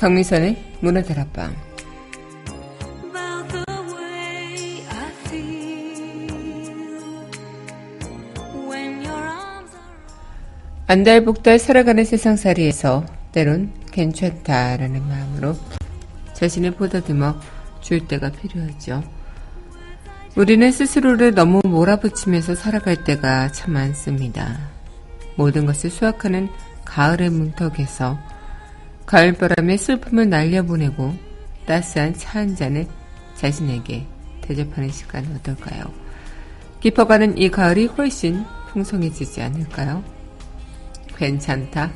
강미선의 문화다락방 안달복달 살아가는 세상살이에서 때론 괜찮다라는 마음으로 자신을 보다듬어 줄 때가 필요하죠. 우리는 스스로를 너무 몰아붙이면서 살아갈 때가 참 많습니다. 모든 것을 수확하는 가을의 문턱에서 가을바람에 슬픔을 날려보내고 따스한 차 한 잔을 자신에게 대접하는 시간 어떨까요? 깊어가는 이 가을이 훨씬 풍성해지지 않을까요? 괜찮다,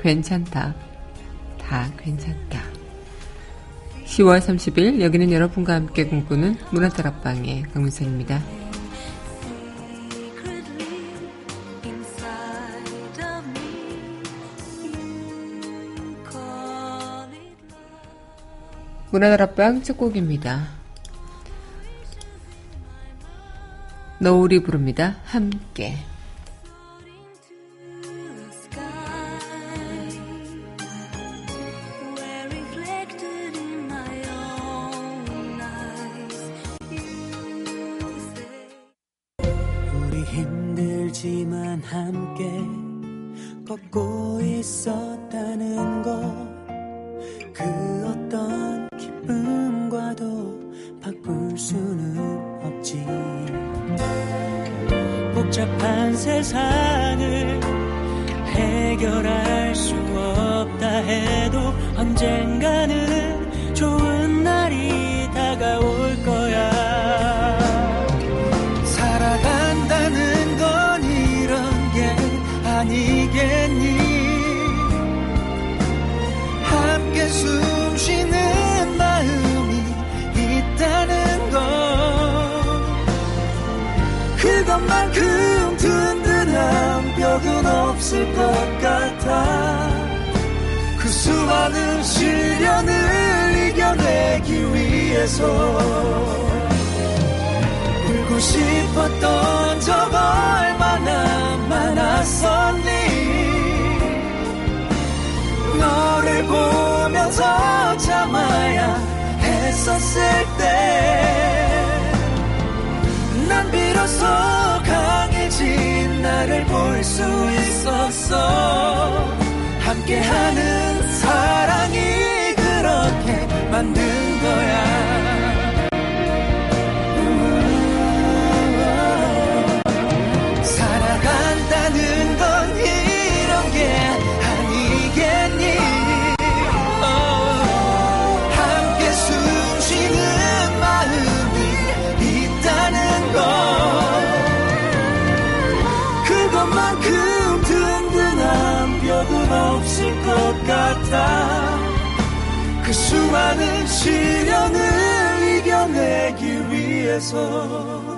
괜찮다, 다 괜찮다. 10월 30일 여기는 여러분과 함께 꿈꾸는 문화다락방의 강민선입니다. 문화다락방 첫 곡입니다. 너울이 부릅니다. 함께. 없을 것 같아. 그 수많은 시련을 이겨내기 위해서 울고 싶었던 적 얼마나 많았었니? 너를 보면서 참아야 했었을 때난 비로소 강해진 나를 볼 수 있 었어. 함께하는 사랑이 그렇게 만든 것 같아 그 수많은 시련을 이겨내기 위해서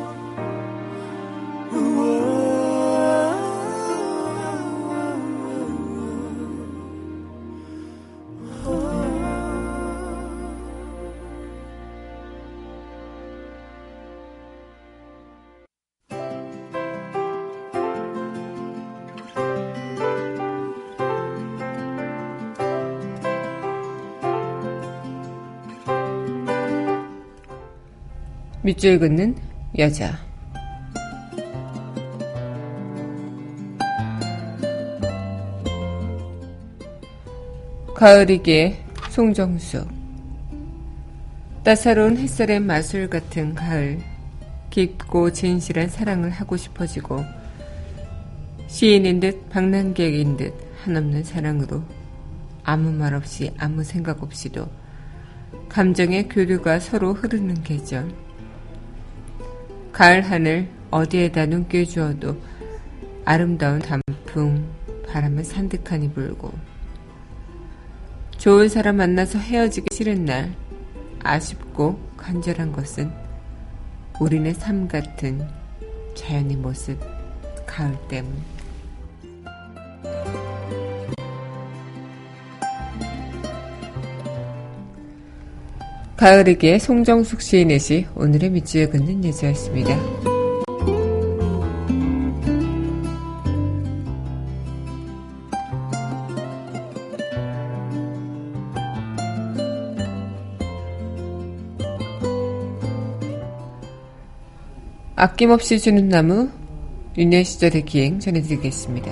밑줄 긋는 여자. 가을이기에 송정숙. 따사로운 햇살의 마술 같은 가을. 깊고 진실한 사랑을 하고 싶어지고 시인인 듯 방랑객인 듯 한없는 사랑으로 아무 말 없이 아무 생각 없이도 감정의 교류가 서로 흐르는 계절. 가을 하늘 어디에다 눈길 주어도 아름다운 단풍 바람은 산득하니 불고. 좋은 사람 만나서 헤어지기 싫은 날 아쉽고 간절한 것은 우리네 삶 같은 자연의 모습 가을 때문 가을이기에 송정숙 시인의 시 오늘의 밑줄에 긋는 예지였습니다. 아낌없이 주는 나무 윤년 시절의 기행 전해드리겠습니다.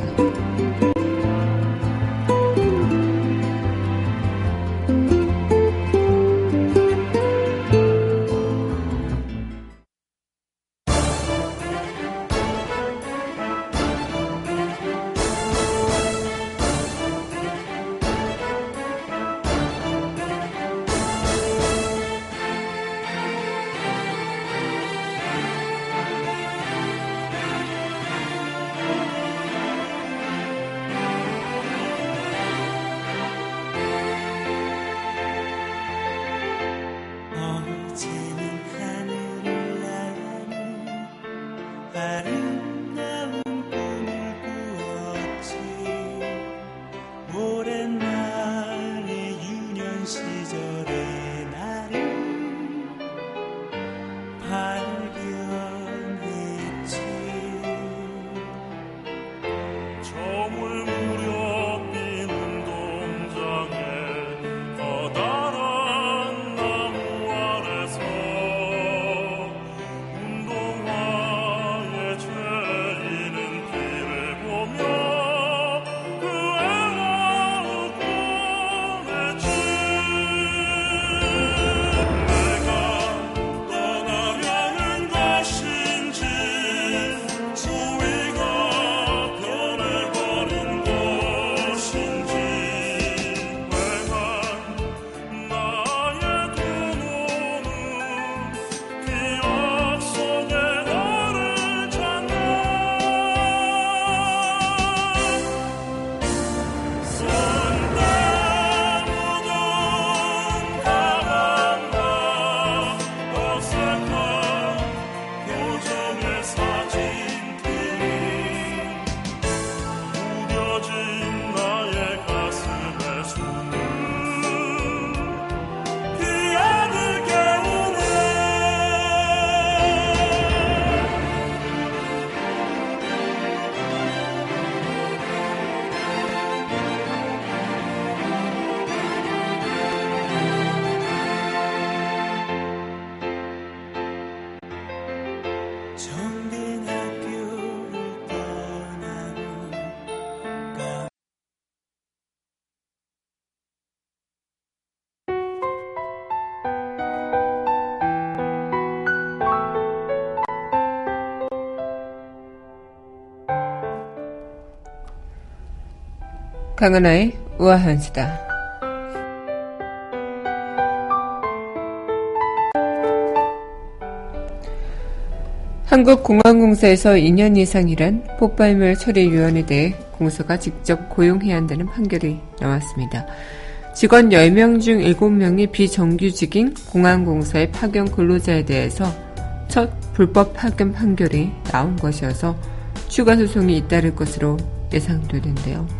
강은하의 우아한 수다. 한국공항공사에서 2년 이상 이란 폭발물 처리위원에 대해 공사가 직접 고용해야 한다는 판결이 나왔습니다. 직원 10명 중 7명이 비정규직인 공항공사의 파견 근로자에 대해서 첫 불법 파견 판결이 나온 것이어서 추가 소송이 잇따를 것으로 예상되는데요.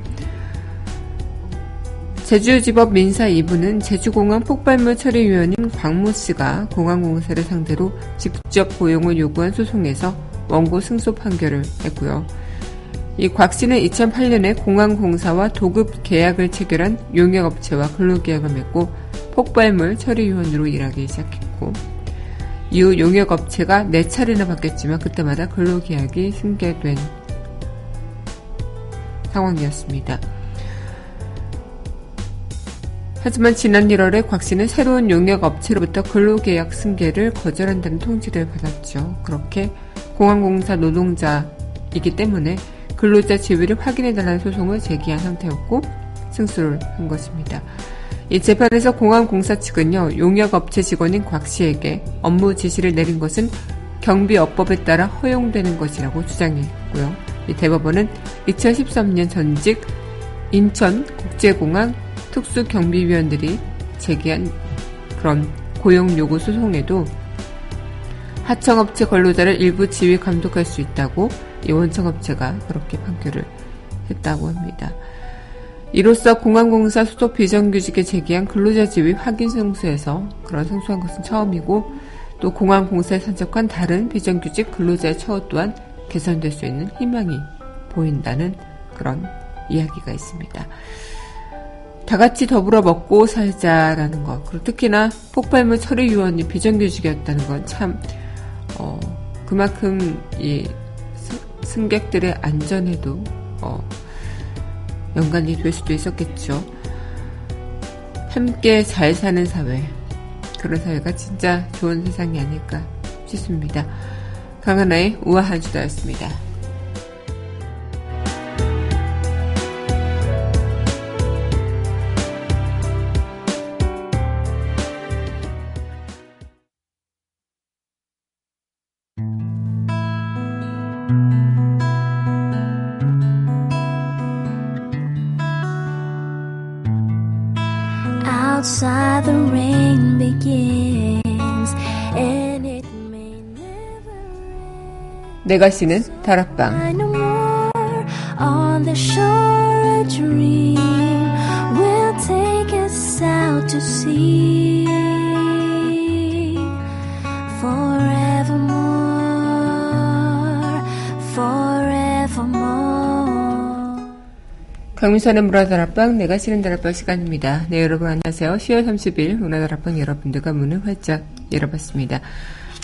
제주지법 민사 2부는 제주공항 폭발물 처리위원인 광모 씨가 공항공사를 상대로 직접 고용을 요구한 소송에서 원고 승소 판결을 했고요. 이 곽 씨는 2008년에 공항공사와 도급 계약을 체결한 용역업체와 근로계약을 맺고 폭발물 처리위원으로 일하기 시작했고 이후 용역업체가 4차례나 바뀌었지만 그때마다 근로계약이 승계된 상황이었습니다. 하지만 지난 1월에 곽 씨는 새로운 용역 업체로부터 근로계약 승계를 거절한다는 통지를 받았죠. 그렇게 공항공사 노동자이기 때문에 근로자 지위를 확인해달라는 소송을 제기한 상태였고 승소를 한 것입니다. 이 재판에서 공항공사 측은요, 용역업체 직원인 곽 씨에게 업무 지시를 내린 것은 경비업법에 따라 허용되는 것이라고 주장했고요. 이 대법원은 2013년 전직 인천국제공항 특수경비위원들이 제기한 그런 고용 요구 소송에도 하청업체 근로자를 일부 지휘 감독할 수 있다고 이 원청업체가 그렇게 판결을 했다고 합니다. 이로써 공항공사 소속 비정규직에 제기한 근로자 지위 확인 승소에서 그런 승소한 것은 처음이고 또 공항공사에 산적한 다른 비정규직 근로자의 처우 또한 개선될 수 있는 희망이 보인다는 그런 이야기가 있습니다. 다 같이 더불어 먹고 살자라는 것. 그리고 특히나 폭발물 처리 위원이 비정규직이었다는 건 참, 어, 그만큼 이 승객들의 안전에도 어, 연관이 될 수도 있었겠죠. 함께 잘 사는 사회. 그런 사회가 진짜 좋은 세상이 아닐까 싶습니다. 강하나의 우아한 주다였습니다. 내가 쉬는 다락방 강민선의 문화다락방 내가 쉬는 다락방 시간입니다. 네 여러분 안녕하세요. 10월 30일 문화다락방 여러분들과 문을 활짝 열어봤습니다.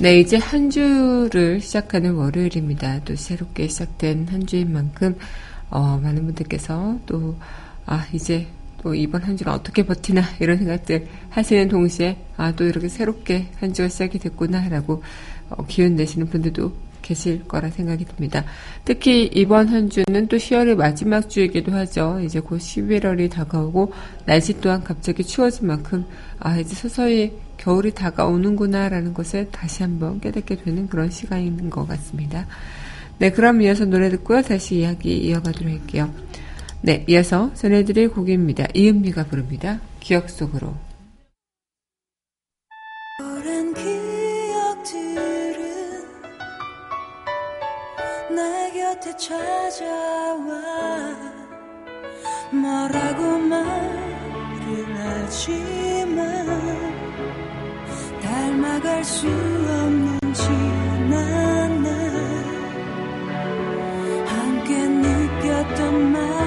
네 이제 한 주를 시작하는 월요일입니다. 또 새롭게 시작된 한 주인 만큼 어, 많은 분들께서 또 아 이제 또 이번 한 주는 어떻게 버티나 이런 생각들 하시는 동시에 아 또 이렇게 새롭게 한 주가 시작이 됐구나라고 어, 기운 내시는 분들도 계실 거라 생각이 듭니다. 특히 이번 한 주는 또 10월의 마지막 주이기도 하죠. 이제 곧 11월이 다가오고 날씨 또한 갑자기 추워진 만큼 아 이제 서서히 겨울이 다가오는구나라는 것을 다시 한번 깨닫게 되는 그런 시간인 것 같습니다. 네, 그럼 이어서 노래 듣고요. 다시 이야기 이어가도록 할게요. 네, 이어서 전해드릴 곡입니다. 이은미가 부릅니다. 기억 속으로. 찾아와 뭐라고 말을 하지만 닮아갈 수 없는 지난 날 함께 느꼈던 많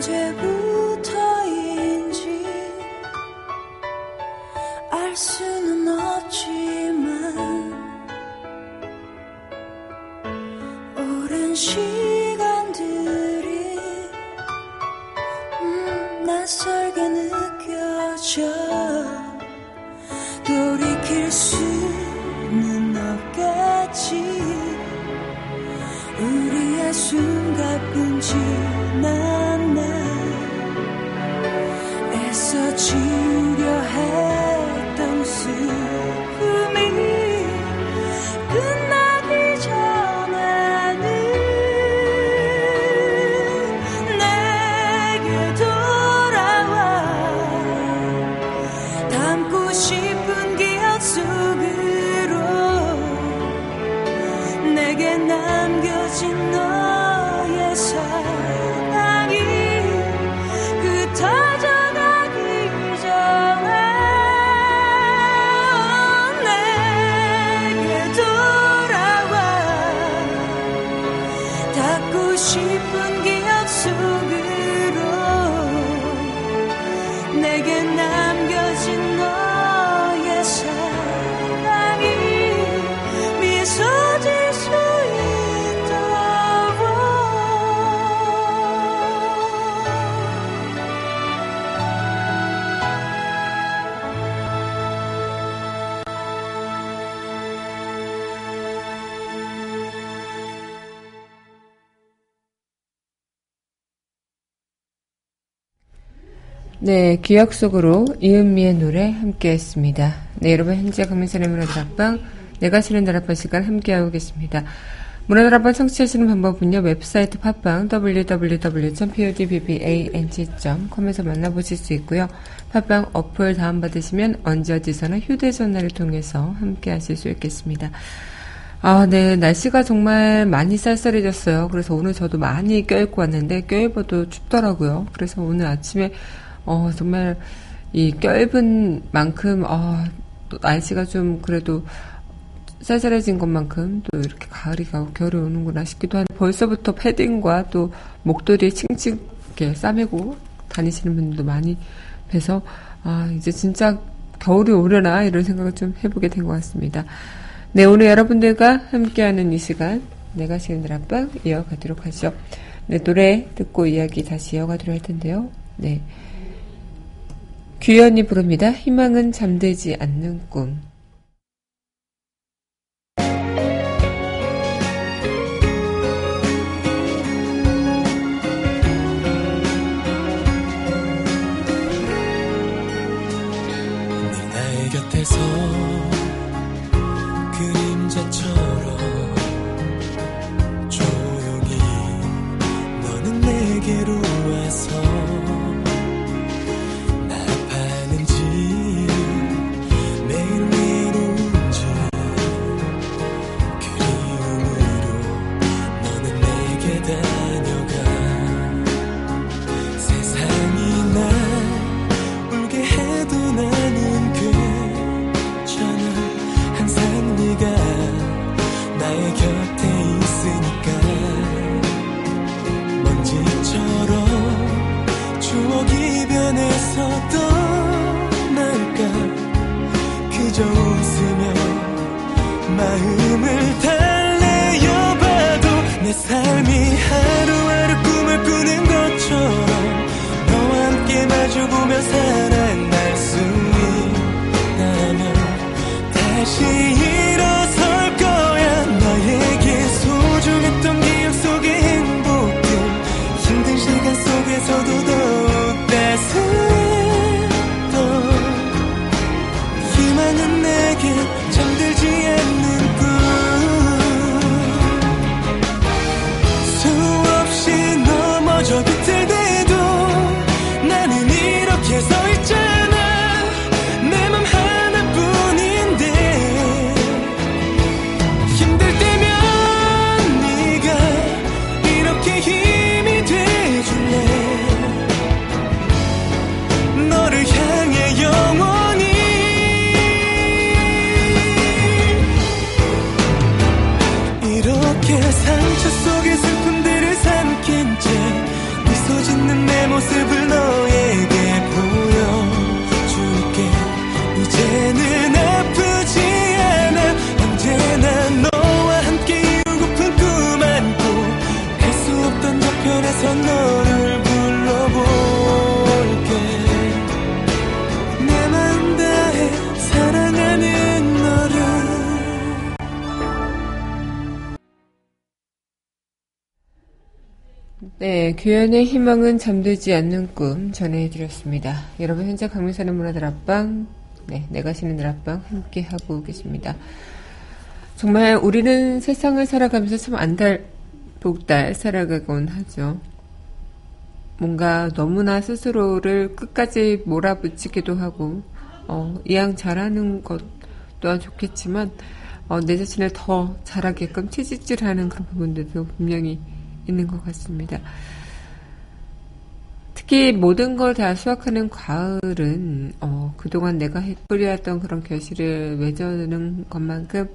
싶은 기억 속 네, 기억 속으로 이은미의 노래 함께 했습니다. 네, 여러분 현재 강민선의 문화다락방 내가 쉬는 다락방 시간 함께하고 계십니다. 문화다락방 청취하시는 방법은요. 웹사이트 팟빵 www.podbbang.com에서 만나보실 수 있고요. 팟빵 어플 다운받으시면 언제 어디서나 휴대전화를 통해서 함께하실 수 있겠습니다. 아, 네. 날씨가 정말 많이 쌀쌀해졌어요. 그래서 오늘 저도 많이 껴입고 왔는데, 껴입어도 춥더라고요. 그래서 오늘 아침에, 어, 정말, 이 껴입은 만큼, 아, 또 날씨가 좀 그래도 쌀쌀해진 것만큼 또 이렇게 가을이 가고 겨울이 오는구나 싶기도 한데, 벌써부터 패딩과 또 목도리에 칭칭 싸매고 다니시는 분들도 많이 뵈서, 아, 이제 진짜 겨울이 오려나 이런 생각을 좀 해보게 된 것 같습니다. 네, 오늘 여러분들과 함께하는 이 시간, 내가 시간들 앞방 이어가도록 하죠. 네, 노래 듣고 이야기 다시 이어가도록 할 텐데요. 네. 규현이 부릅니다. 희망은 잠들지 않는 꿈. 규현의 희망은 잠들지 않는 꿈 전해드렸습니다. 여러분 현재 강민선의 문화들 앞방, 네, 내가 쉬는 들 앞방 함께 하고 계십니다. 정말 우리는 세상을 살아가면서 참 안달복달 살아가곤 하죠. 뭔가 너무나 스스로를 끝까지 몰아붙이기도 하고, 어, 이왕 잘하는 것 또한 좋겠지만, 어, 내 자신을 더 잘하게끔 채찍질하는 그런 부분들도 분명히 있는 것 같습니다. 특히 모든 걸 다 수확하는 가을은 어, 그동안 내가 뿌려왔던 그런 결실을 맺어내는 것만큼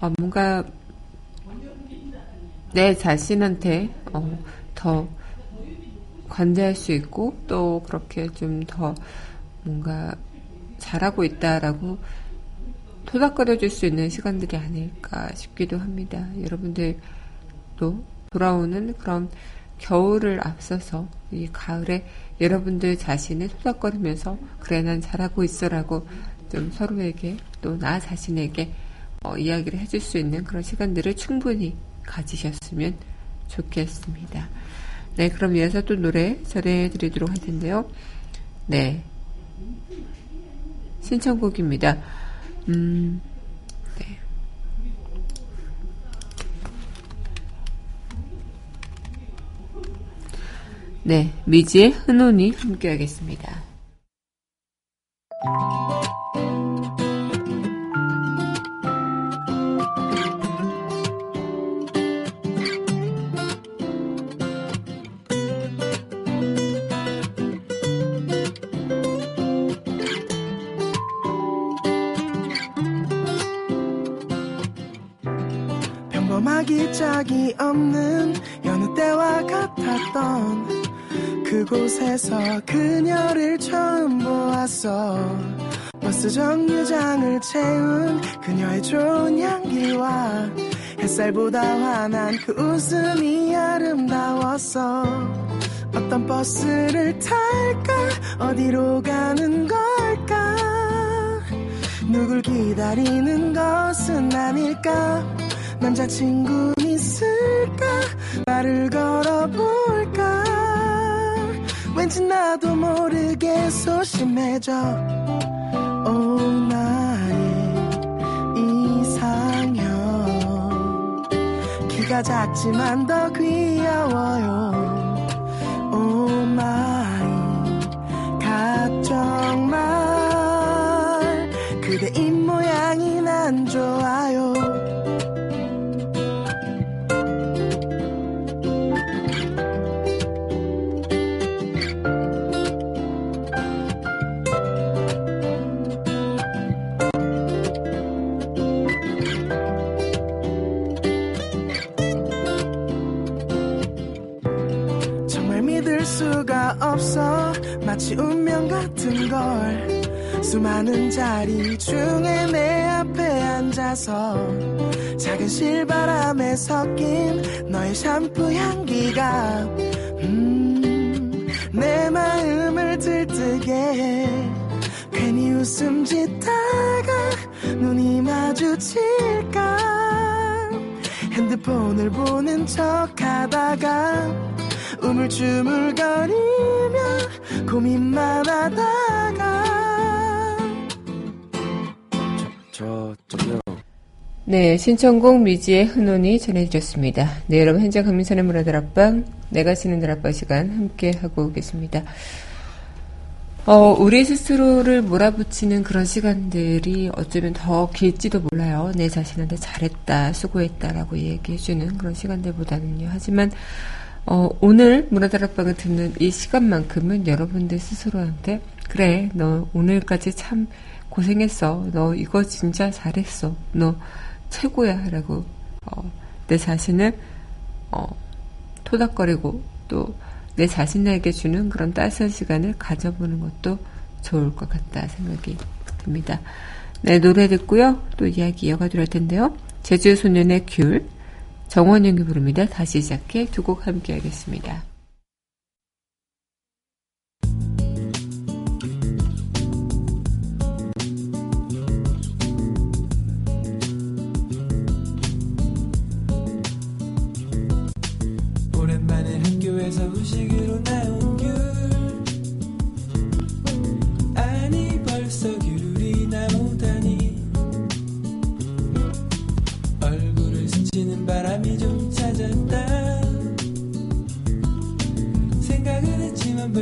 어, 뭔가 내 자신한테 어, 더 관대할 수 있고 또 그렇게 좀 더 뭔가 잘하고 있다라고 토닥거려 줄 수 있는 시간들이 아닐까 싶기도 합니다. 여러분들도 돌아오는 그런 겨울을 앞서서 이 가을에 여러분들 자신을 토닥거리면서 그래 난 잘하고 있어라고 좀 서로에게 또 나 자신에게 어, 이야기를 해줄 수 있는 그런 시간들을 충분히 가지셨으면 좋겠습니다. 네, 그럼 이어서 또 노래 전해드리도록 할 텐데요. 네. 신청곡입니다. 음, 네, 미지의 흔온이 함께하겠습니다. 평범하기 짝이 없는 여느 때와 같았던 그곳에서 그녀를 처음 보았어. 버스 정류장을 채운 그녀의 좋은 향기와 햇살보다 환한 그 웃음이 아름다웠어. 어떤 버스를 탈까? 어디로 가는 걸까? 누굴 기다리는 것은 아닐까? 남자친구 있을까? 말을 걸어볼까 왠지 나도 모르게 소심해져. 오 나의 이상형. 키가 작지만 더 귀여워요. oh my 걱정 같은 걸 수많은 자리 중에 내 앞에 앉아서 작은 실바람에 섞인 너의 샴푸 향기가 음, 내 마음을 들뜨게. 해 괜히 웃음 짓다가 눈이 마주칠까? 핸드폰을 보는 척 하다가 우물쭈물거리며 고민만 하다가 저, 저기요. 네, 신청곡 미지의 흔온이 전해드렸습니다. 네, 여러분 현재 강민선의 문화들 앞방, 내가 쓰는 들 앞방 시간 함께 하고 계십니다. 어, 우리 스스로를 몰아붙이는 그런 시간들이 어쩌면 더 길지도 몰라요. 내 자신한테 잘했다, 수고했다라고 얘기해주는 그런 시간들보다는요. 하지만, 어, 오늘 문화다락방을 듣는 이 시간만큼은 여러분들 스스로한테, 그래, 너 오늘까지 참 고생했어. 너 이거 진짜 잘했어. 너 최고야. 라고, 어, 내 자신을, 어, 토닥거리고 또 내 자신에게 주는 그런 따스한 시간을 가져보는 것도 좋을 것 같다 생각이 듭니다. 네, 노래 듣고요. 또 이야기 이어가도록 할 텐데요. 제주 소년의 귤, 정원영이 부릅니다. 다시 시작해 두 곡 함께 하겠습니다. 오랜만에 학교에서 후식으로 나온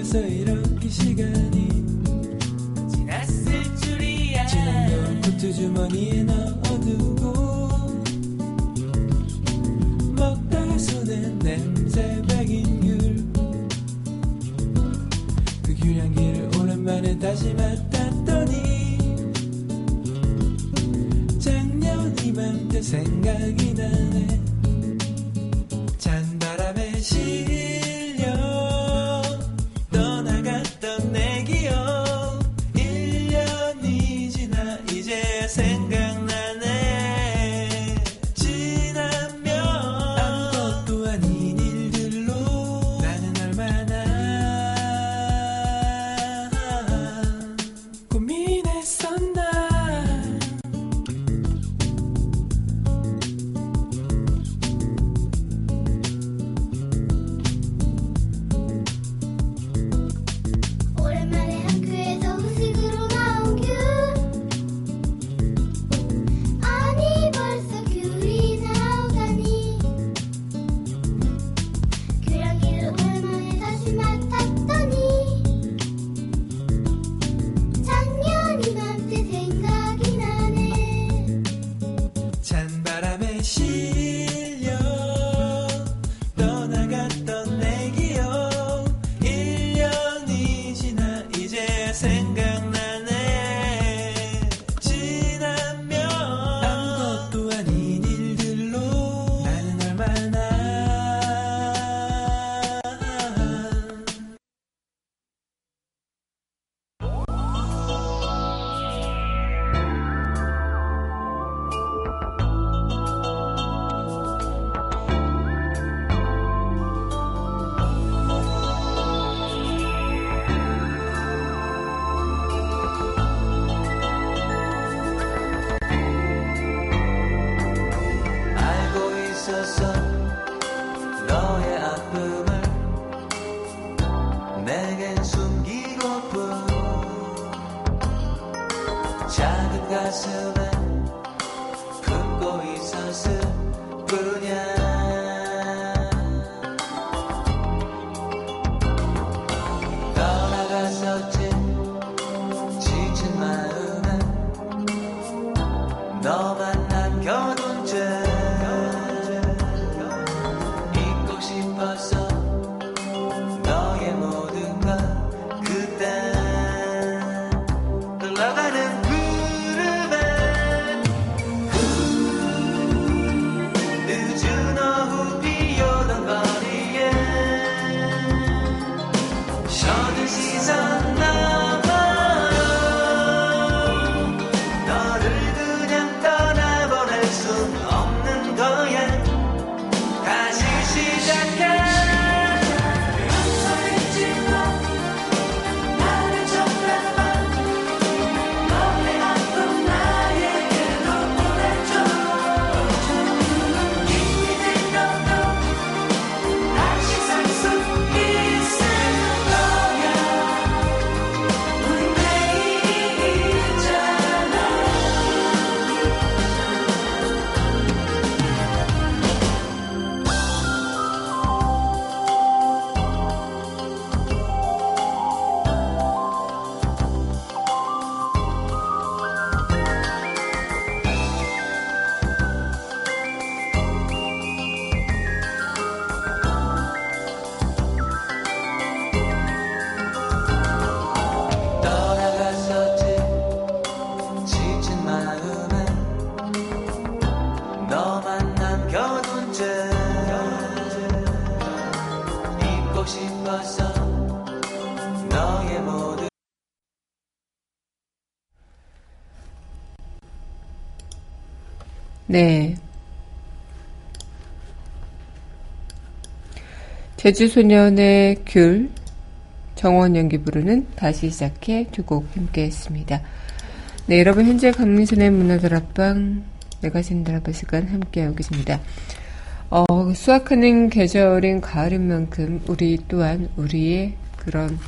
벌써 이렇게 시간이 지났을 줄이야. 지난 겨울 코트 주머니에 넣어두고 먹다가 손에 냄새 배긴 귤그 귤향기를 오랜만에 다시 맡았더니 작년 이맘때 생각이 나네. 찬바람에 실 네. 제주소년의 귤, 정원 연기 부르는 다시 시작해 두 곡 함께 했습니다. 네, 여러분 현재 강민선의 문화들 앞방 내가 신다라바 시간 함께하고 계십니다. 어, 수확하는 계절인 가을인 만큼 우리 또한 우리의 그런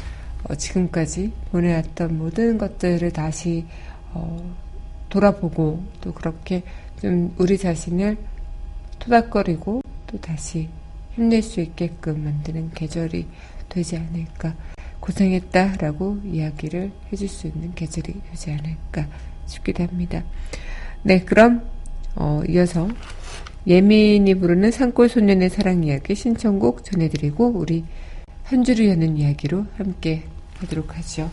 어, 지금까지 보내왔던 모든 것들을 다시 어, 돌아보고 또 그렇게 좀 우리 자신을 토닥거리고 또 다시 힘낼 수 있게끔 만드는 계절이 되지 않을까. 고생했다 라고 이야기를 해줄 수 있는 계절이 되지 않을까 싶기도 합니다. 네, 그럼 어, 이어서 예민이 부르는 산골 소년의 사랑 이야기 신청곡 전해드리고 우리 한 줄을 여는 이야기로 함께 하도록 하죠.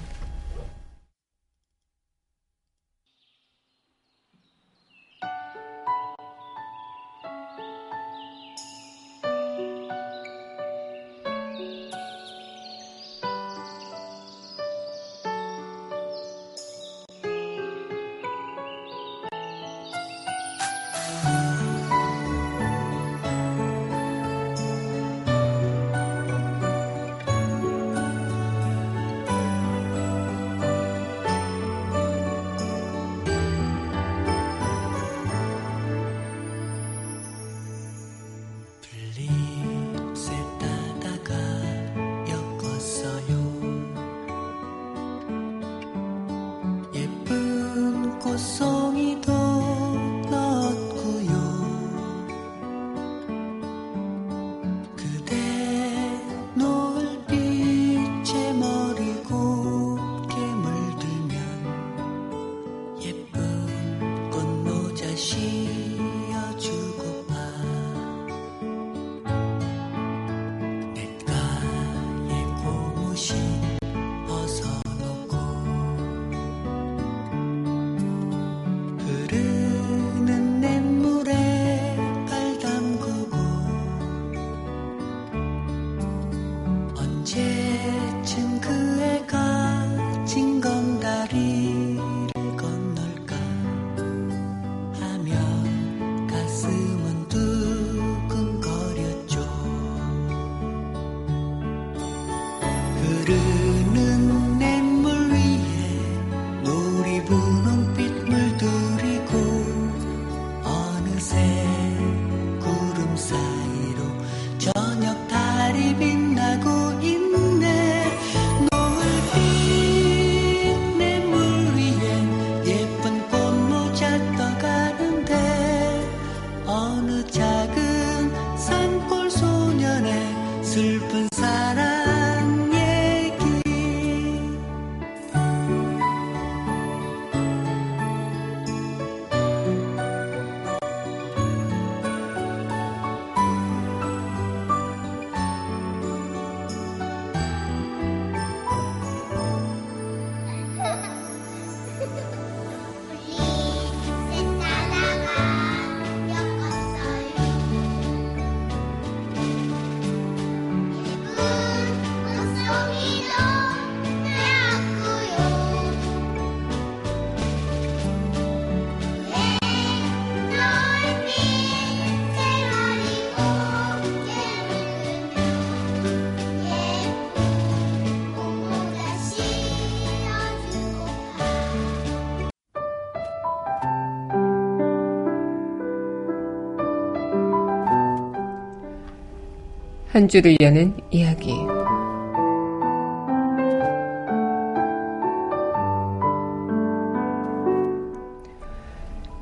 한 주를 여는 이야기.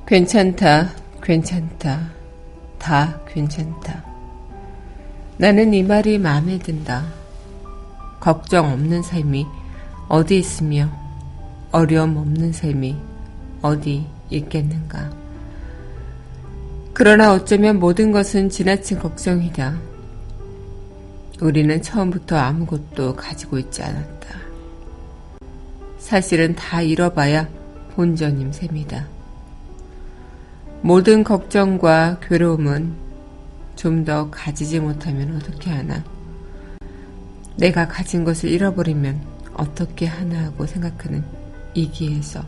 괜찮다, 괜찮다, 다 괜찮다. 나는 이 말이 마음에 든다. 걱정 없는 삶이 어디 있으며 어려움 없는 삶이 어디 있겠는가. 그러나 어쩌면 모든 것은 지나친 걱정이다. 우리는 처음부터 아무것도 가지고 있지 않았다. 사실은 다 잃어봐야 본전임 셈이다. 모든 걱정과 괴로움은 좀 더 가지지 못하면 어떻게 하나? 내가 가진 것을 잃어버리면 어떻게 하나 하고 생각하는 이기에서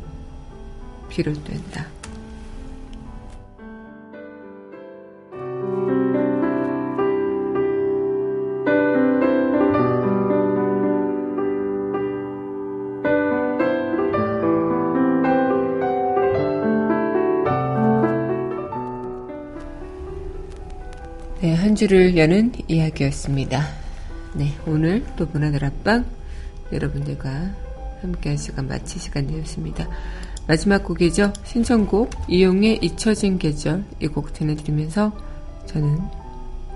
비롯된다. 주를 여는 이야기였습니다. 네, 오늘 또 문화들 앞방 여러분들과 함께한 시간 마칠 시간 되었습니다. 마지막 곡이죠. 신청곡 이용의 잊혀진 계절 이 곡 전해드리면서 저는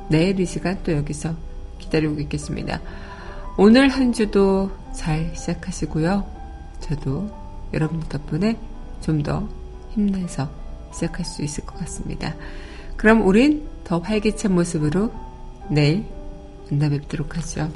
내일 이 시간 또 여기서 기다리고 있겠습니다. 오늘 한 주도 잘 시작하시고요. 저도 여러분들 덕분에 좀 더 힘내서 시작할 수 있을 것 같습니다. 그럼 우린 더 활기찬 모습으로 내일 만나 뵙도록 하죠.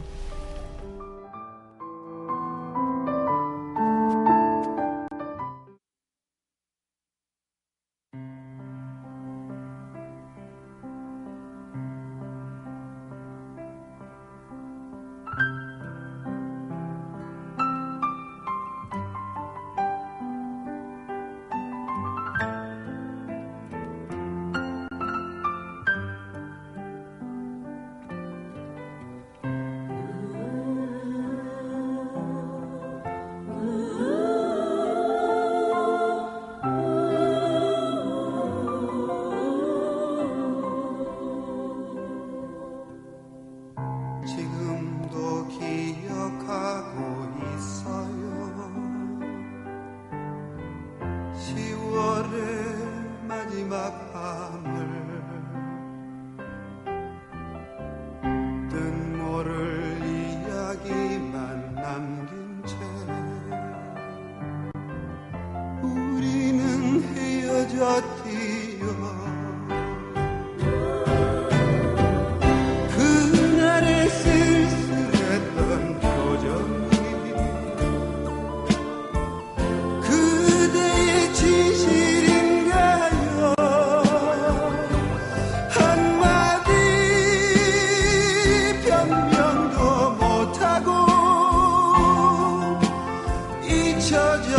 멈춰져.